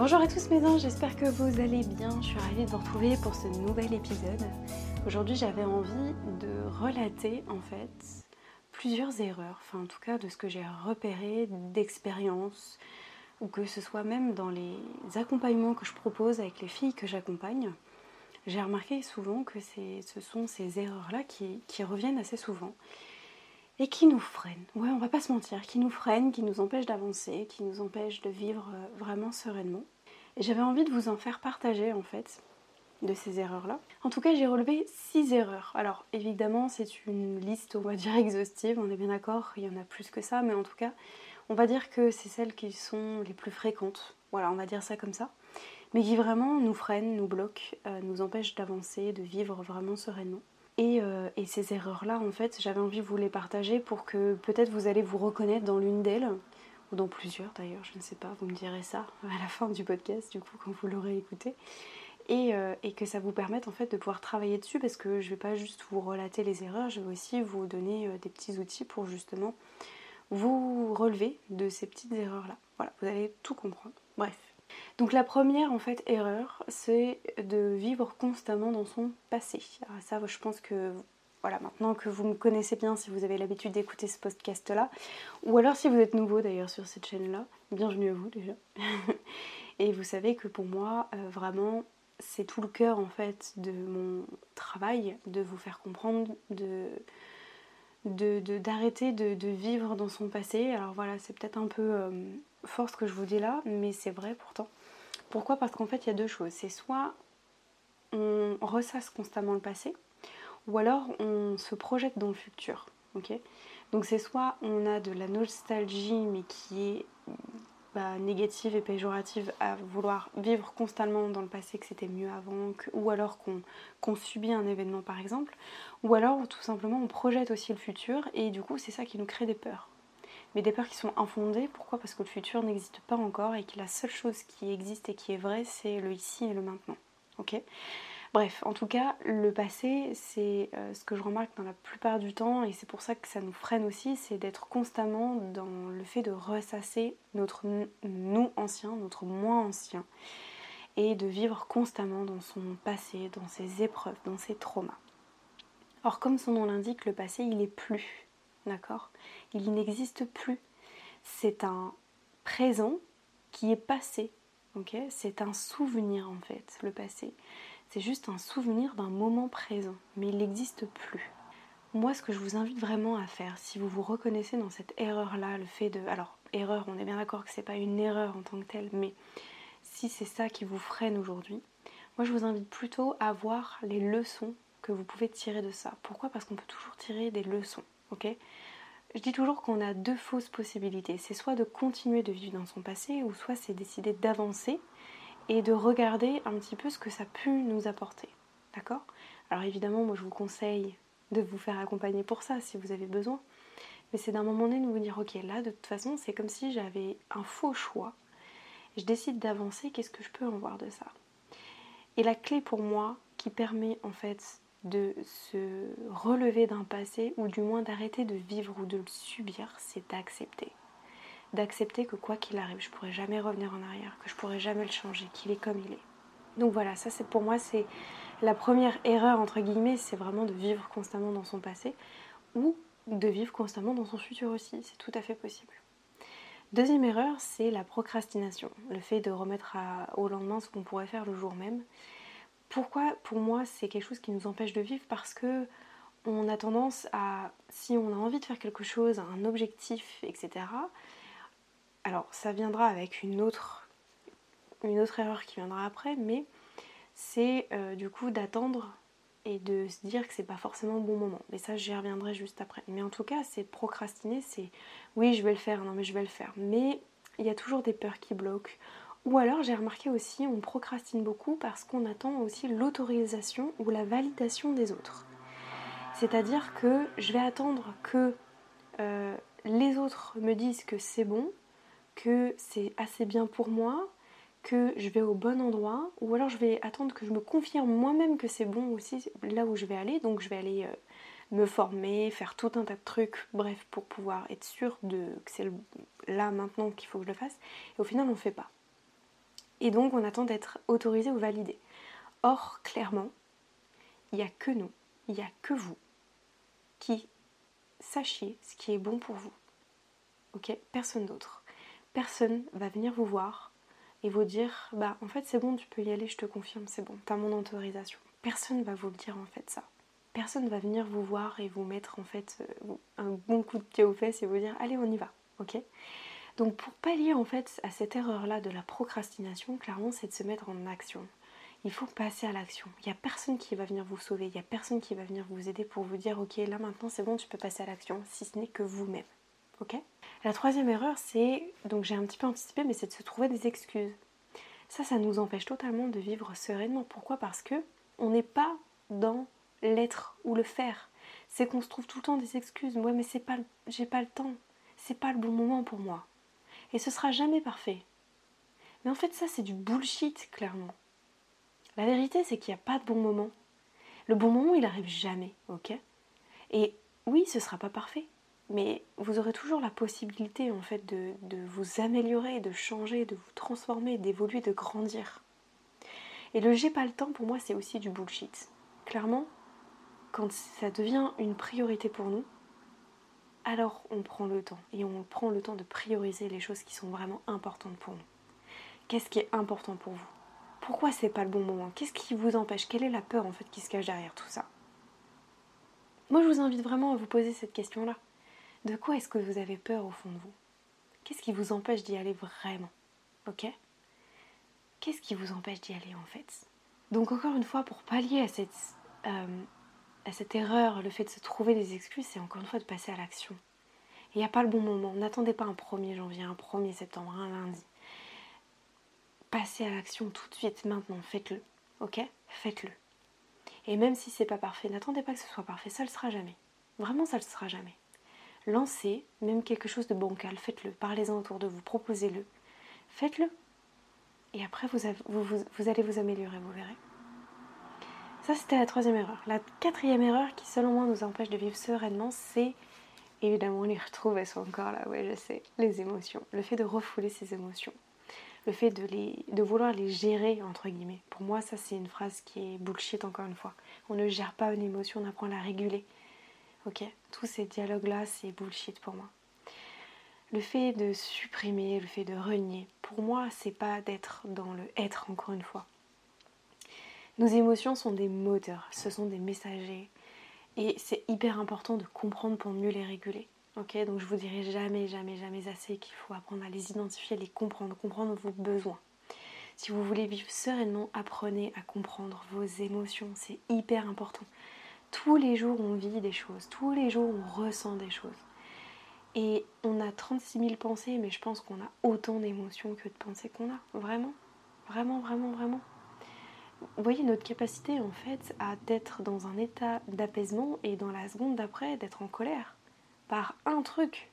Bonjour à tous mes j'espère que vous allez bien. Je suis ravie de vous retrouver pour ce nouvel épisode. Aujourd'hui, j'avais envie de relater en fait plusieurs erreurs, enfin en tout cas de ce que j'ai repéré d'expérience, ou que ce soit même dans les accompagnements que je propose avec les filles que j'accompagne. J'ai remarqué souvent que ce sont ces erreurs-là qui reviennent assez souvent et qui nous freinent. Ouais, on va pas se mentir, qui nous freinent, qui nous empêchent d'avancer, qui nous empêchent de vivre euh, vraiment sereinement. Et j'avais envie de vous en faire partager en fait de ces erreurs-là. En tout cas, j'ai relevé 6 erreurs. Alors, évidemment, c'est une liste, on va dire, exhaustive, on est bien d'accord, il y en a plus que ça, mais en tout cas, on va dire que c'est celles qui sont les plus fréquentes. Voilà, on va dire ça comme ça. Mais qui vraiment nous freinent, nous bloquent, euh, nous empêchent d'avancer, de vivre vraiment sereinement. Et, euh, et ces erreurs-là, en fait, j'avais envie de vous les partager pour que peut-être vous allez vous reconnaître dans l'une d'elles, ou dans plusieurs d'ailleurs, je ne sais pas, vous me direz ça à la fin du podcast, du coup, quand vous l'aurez écouté. Euh, et, que ça vous permette en fait de pouvoir travailler dessus parce que je ne vais pas juste vous relater les erreurs, je vais aussi vous donner euh, des petits outils pour justement vous relever de ces petites erreurs là. Voilà, vous allez tout comprendre. Bref. Donc la première en fait erreur, c'est de vivre constamment dans son passé. Alors ça, je pense que voilà, maintenant que vous me connaissez bien, si vous avez l'habitude d'écouter ce podcast là, ou alors si vous êtes nouveau d'ailleurs sur cette chaîne là, bienvenue à vous déjà. Et vous savez que pour moi, euh, vraiment, c'est tout le cœur en fait de mon travail, de vous faire comprendre, de d'arrêter de, de, vivre dans son passé. Alors voilà, c'est peut-être un peu euh, fort ce que je vous dis là, mais c'est vrai pourtant. Pourquoi? Parce qu'en fait, il y a deux choses. C'est soit on ressasse constamment le passé, ou alors on se projette dans le futur. Donc c'est soit on a de la nostalgie, mais qui est bah, négative et péjorative à vouloir vivre constamment dans le passé que c'était mieux avant, ou alors qu'on subit un événement par exemple, ou alors tout simplement on projette aussi le futur et du coup c'est ça qui nous crée des peurs. Mais des peurs qui sont infondées, pourquoi? Parce que le futur n'existe pas encore et que la seule chose qui existe et qui est vraie c'est le ici et le maintenant. Bref, en tout cas, le passé, c'est euh, ce que je remarque dans la plupart du temps, et c'est pour ça que ça nous freine aussi, c'est d'être constamment dans le fait de ressasser notre nous ancien, notre moi ancien, et de vivre constamment dans son passé, dans ses épreuves, dans ses traumas. Or, comme son nom l'indique, le passé, il n'est plus, d'accord Il n'existe plus. C'est un présent qui est passé, C'est un souvenir en fait, le passé. C'est juste un souvenir d'un moment présent, mais il n'existe plus. Moi, ce que je vous invite vraiment à faire, si vous vous reconnaissez dans cette erreur-là, le fait de... Alors, erreur, on est bien d'accord que c'est pas une erreur en tant que telle, mais si c'est ça qui vous freine aujourd'hui, moi je vous invite plutôt à voir les leçons que vous pouvez tirer de ça. Pourquoi? Parce qu'on peut toujours tirer des leçons, ok? Je dis toujours qu'on a deux fausses possibilités. C'est soit de continuer de vivre dans son passé, ou soit c'est décider d'avancer et de regarder un petit peu ce que ça a pu nous apporter. D'accord? Alors évidemment, moi je vous conseille de vous faire accompagner pour ça si vous avez besoin. Mais c'est d'un moment donné de vous dire ok là de toute façon c'est comme si j'avais un faux choix. Je décide d'avancer, qu'est-ce que je peux en voir de ça? Et la clé pour moi qui permet en fait de se relever d'un passé ou du moins d'arrêter de vivre ou de le subir, c'est d'accepter d'accepter que quoi qu'il arrive, je pourrai jamais revenir en arrière, que je pourrai jamais le changer, qu'il est comme il est. Donc voilà, ça c'est pour moi c'est la première erreur entre guillemets, c'est vraiment de vivre constamment dans son passé ou de vivre constamment dans son futur aussi, c'est tout à fait possible. Deuxième erreur, c'est la procrastination, le fait de remettre au lendemain ce qu'on pourrait faire le jour même. Pourquoi Pour moi, c'est quelque chose qui nous empêche de vivre parce que on a tendance à, si on a envie de faire quelque chose, un objectif, etc., alors ça viendra avec une autre, une autre erreur qui viendra après, mais c'est euh, du coup d'attendre et de se dire que c'est pas forcément le bon moment. Mais ça j'y reviendrai juste après. Mais en tout cas c'est procrastiner, c'est oui je vais le faire, non mais je vais le faire. Mais il y a toujours des peurs qui bloquent. Ou alors j'ai remarqué aussi, on procrastine beaucoup parce qu'on attend aussi l'autorisation ou la validation des autres. C'est-à-dire que je vais attendre que euh, les autres me disent que c'est bon, que c'est assez bien pour moi, que je vais au bon endroit, ou alors je vais attendre que je me confirme moi-même que c'est bon aussi là où je vais aller. Donc je vais aller euh, me former, faire tout un tas de trucs, bref, pour pouvoir être sûr de, que c'est là maintenant qu'il faut que je le fasse. Et au final, on ne fait pas. Et donc, on attend d'être autorisé ou validé. Or, clairement, il n'y a que nous, il n'y a que vous qui sachiez ce qui est bon pour vous. Ok? Personne d'autre. Personne va venir vous voir et vous dire Bah, en fait, c'est bon, tu peux y aller, je te confirme, c'est bon, t'as mon autorisation. Personne va vous dire en fait ça personne va venir vous voir et vous mettre en fait euh, un bon coup de pied aux fesses et vous dire allez on y va, ok? Donc pour pallier en fait à cette erreur là de la procrastination, clairement c'est de se mettre en action. Il faut passer à l'action. Il n'y a personne qui va venir vous sauver, il n'y a personne qui va venir vous aider pour vous dire ok là maintenant c'est bon tu peux passer à l'action, si ce n'est que vous-même, ok? La troisième erreur c'est, donc j'ai un petit peu anticipé, mais c'est de se trouver des excuses. Ça, ça nous empêche totalement de vivre sereinement. Pourquoi? Parce que on n'est pas dans l'être ou le faire. C'est qu'on se trouve tout le temps des excuses. Ouais, mais c'est pas, j'ai pas le temps. C'est pas le bon moment pour moi. Et ce sera jamais parfait. Mais en fait, ça, c'est du bullshit, clairement. La vérité, c'est qu'il n'y a pas de bon moment. Le bon moment, il arrive jamais, ok? Et oui, ce sera pas parfait. Mais vous aurez toujours la possibilité, en fait, de, de vous améliorer, de changer, de vous transformer, d'évoluer, de grandir. Et le j'ai pas le temps, pour moi, c'est aussi du bullshit. Clairement, quand ça devient une priorité pour nous, alors on prend le temps et on prend le temps de prioriser les choses qui sont vraiment importantes pour nous. Qu'est-ce qui est important pour vous? Pourquoi c'est pas le bon moment? Qu'est-ce qui vous empêche? Quelle est la peur en fait qui se cache derrière tout ça? Moi je vous invite vraiment à vous poser cette question-là. De quoi est-ce que vous avez peur au fond de vous? Qu'est-ce qui vous empêche d'y aller vraiment? Ok? Qu'est-ce qui vous empêche d'y aller en fait? Donc encore une fois, pour pallier à cette euh, à cette erreur, le fait de se trouver des excuses, c'est encore une fois de passer à l'action. Il n'y a pas le bon moment. N'attendez pas un 1er janvier, un 1er septembre, un lundi. Passez à l'action tout de suite, maintenant. Faites-le. Ok? Faites-le. Et même si c'est pas parfait, n'attendez pas que ce soit parfait. Ça ne le sera jamais. Vraiment, ça ne le sera jamais. Lancez même quelque chose de bancal. Faites-le. Parlez-en autour de vous. Proposez-le. Faites-le. Et après, vous, vous allez vous améliorer, vous verrez. Ça, c'était la troisième erreur. La quatrième erreur qui, selon moi, nous empêche de vivre sereinement, c'est évidemment, on les retrouve, elles sont encore là, ouais, je sais, les émotions. Le fait de refouler ses émotions. Le fait de, les, de vouloir les gérer, entre guillemets. Pour moi, ça, c'est une phrase qui est bullshit, encore une fois. On ne gère pas une émotion, on apprend à la réguler. Ok? Tous ces dialogues-là, c'est bullshit pour moi. Le fait de supprimer, le fait de renier, pour moi, c'est pas d'être dans le être, encore une fois. Nos émotions sont des moteurs, ce sont des messagers. Et c'est hyper important de comprendre pour mieux les réguler. Ok, donc je vous dirai jamais, jamais, jamais assez qu'il faut apprendre à les identifier, les comprendre, comprendre vos besoins. Si vous voulez vivre sereinement, apprenez à comprendre vos émotions, c'est hyper important. Tous les jours, on vit des choses, tous les jours, on ressent des choses. Et on a 36 000 pensées, mais je pense qu'on a autant d'émotions que de pensées qu'on a. Vraiment, vraiment, vraiment, vraiment vous voyez notre capacité en fait à d'être dans un état d'apaisement et dans la seconde d'après d'être en colère par un truc,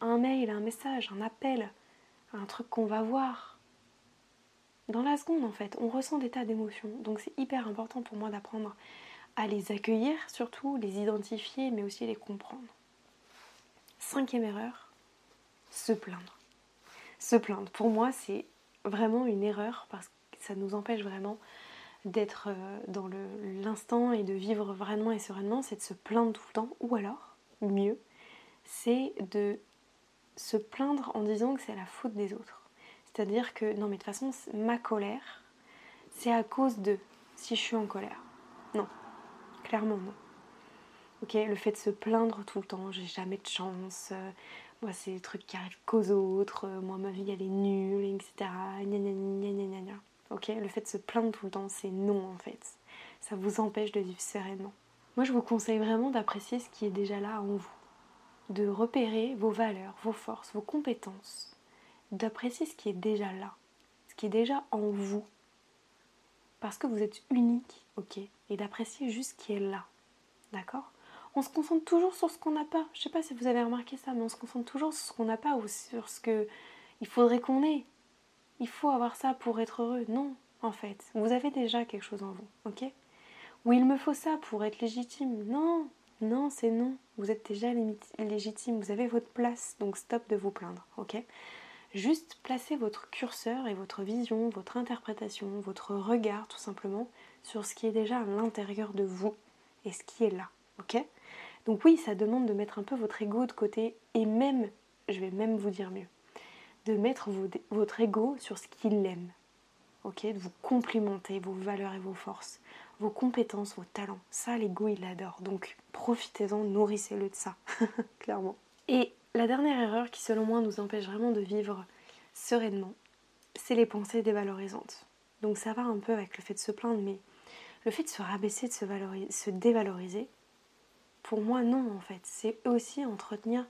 un mail, un message, un appel, un truc qu'on va voir. Dans la seconde en fait, on ressent des tas d'émotions. Donc c'est hyper important pour moi d'apprendre à les accueillir, surtout les identifier, mais aussi les comprendre. Cinquième erreur, se plaindre. Se plaindre, pour moi c'est vraiment une erreur parce que ça nous empêche vraiment d'être euh, dans l'instant et de vivre vraiment et sereinement, c'est de se plaindre tout le temps, ou alors, mieux, c'est de se plaindre en disant que c'est la faute des autres. C'est-à-dire que, non mais de toute façon, ma colère, c'est à cause de si je suis en colère. Non, clairement non. Ok, le fait de se plaindre tout le temps, j'ai jamais de chance, euh, moi c'est des trucs qui arrivent qu'aux autres, euh, moi ma vie elle est nulle, etc. Le fait de se plaindre tout le temps, c'est non en fait. Ça vous empêche de vivre sereinement. Moi, je vous conseille vraiment d'apprécier ce qui est déjà là en vous, de repérer vos valeurs, vos forces, vos compétences, d'apprécier ce qui est déjà là, ce qui est déjà en vous. Parce que vous êtes unique, ok Et d'apprécier juste ce qui est là. D'accord? On se concentre toujours sur ce qu'on n'a pas. Je sais pas si vous avez remarqué ça, mais on se concentre toujours sur ce qu'on n'a pas ou sur ce que il faudrait qu'on ait. Il faut avoir ça pour être heureux. Non, en fait. Vous avez déjà quelque chose en vous, ok? Ou il me faut ça pour être légitime. Non, non, c'est non. Vous êtes déjà légitime, vous avez votre place, donc stop de vous plaindre, ok? Juste placez votre curseur et votre vision, votre interprétation, votre regard tout simplement sur ce qui est déjà à l'intérieur de vous et ce qui est là, ok? Donc oui, ça demande de mettre un peu votre ego de côté et même, je vais même vous dire mieux, de mettre votre ego sur ce qu'il aime, ok? De vous complimenter vos valeurs et vos forces, vos compétences, vos talents. Ça, l'ego, il l'adore. Donc profitez-en, nourrissez-le de ça, clairement. Et la dernière erreur qui, selon moi, nous empêche vraiment de vivre sereinement, c'est les pensées dévalorisantes. Donc ça va un peu avec le fait de se plaindre, mais le fait de se rabaisser, de se, valoriser, se dévaloriser, pour moi, non, en fait. C'est aussi entretenir.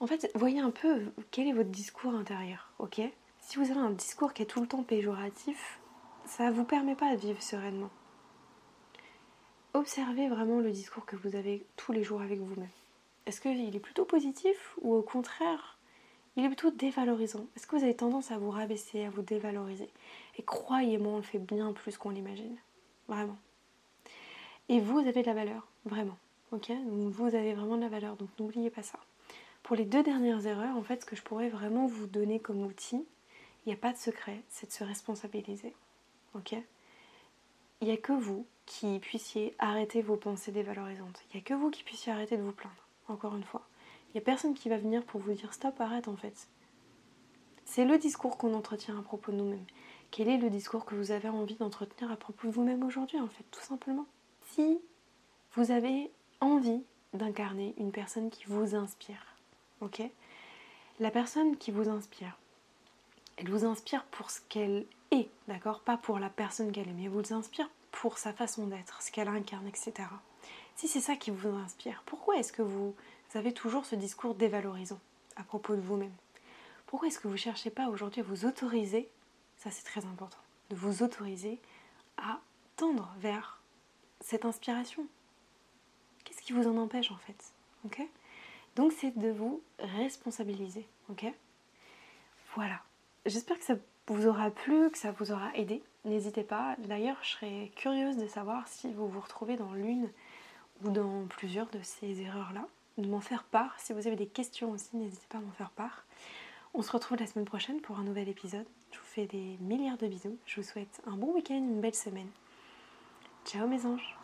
En fait, voyez un peu quel est votre discours intérieur, ok? Si vous avez un discours qui est tout le temps péjoratif, ça ne vous permet pas de vivre sereinement. Observez vraiment le discours que vous avez tous les jours avec vous-même. Est-ce qu'il est plutôt positif ou au contraire, il est plutôt dévalorisant? Est-ce que vous avez tendance à vous rabaisser, à vous dévaloriser? Et croyez-moi, on le fait bien plus qu'on l'imagine. Vraiment. Et vous avez de la valeur, vraiment. Ok? Vous avez vraiment de la valeur, donc n'oubliez pas ça. Pour les deux dernières erreurs, en fait, ce que je pourrais vraiment vous donner comme outil, il n'y a pas de secret, c'est de se responsabiliser. Ok? Il n'y a que vous qui puissiez arrêter vos pensées dévalorisantes. Il n'y a que vous qui puissiez arrêter de vous plaindre encore une fois. Il n'y a personne qui va venir pour vous dire stop, arrête en fait. C'est le discours qu'on entretient à propos de nous-mêmes. Quel est le discours que vous avez envie d'entretenir à propos de vous-même aujourd'hui en fait, tout simplement? Si vous avez envie d'incarner une personne qui vous inspire, ok. La personne qui vous inspire, elle vous inspire pour ce qu'elle est, d'accord? Pas pour la personne qu'elle est, mais elle vous inspire pour sa façon d'être, ce qu'elle incarne, etc. Si c'est ça qui vous inspire, pourquoi est-ce que vous avez toujours ce discours dévalorisant à propos de vous-même? Pourquoi est-ce que vous ne cherchez pas aujourd'hui à vous autoriser, ça c'est très important, de vous autoriser à tendre vers cette inspiration? Qu'est-ce qui vous en empêche en fait? Donc c'est de vous responsabiliser. Ok? Voilà. J'espère que ça vous aura plu, que ça vous aura aidé. N'hésitez pas. D'ailleurs, je serais curieuse de savoir si vous vous retrouvez dans l'une ou dans plusieurs de ces erreurs-là, de m'en faire part. Si vous avez des questions aussi, n'hésitez pas à m'en faire part. On se retrouve la semaine prochaine pour un nouvel épisode. Je vous fais des milliards de bisous. Je vous souhaite un bon week-end, une belle semaine. Ciao mes anges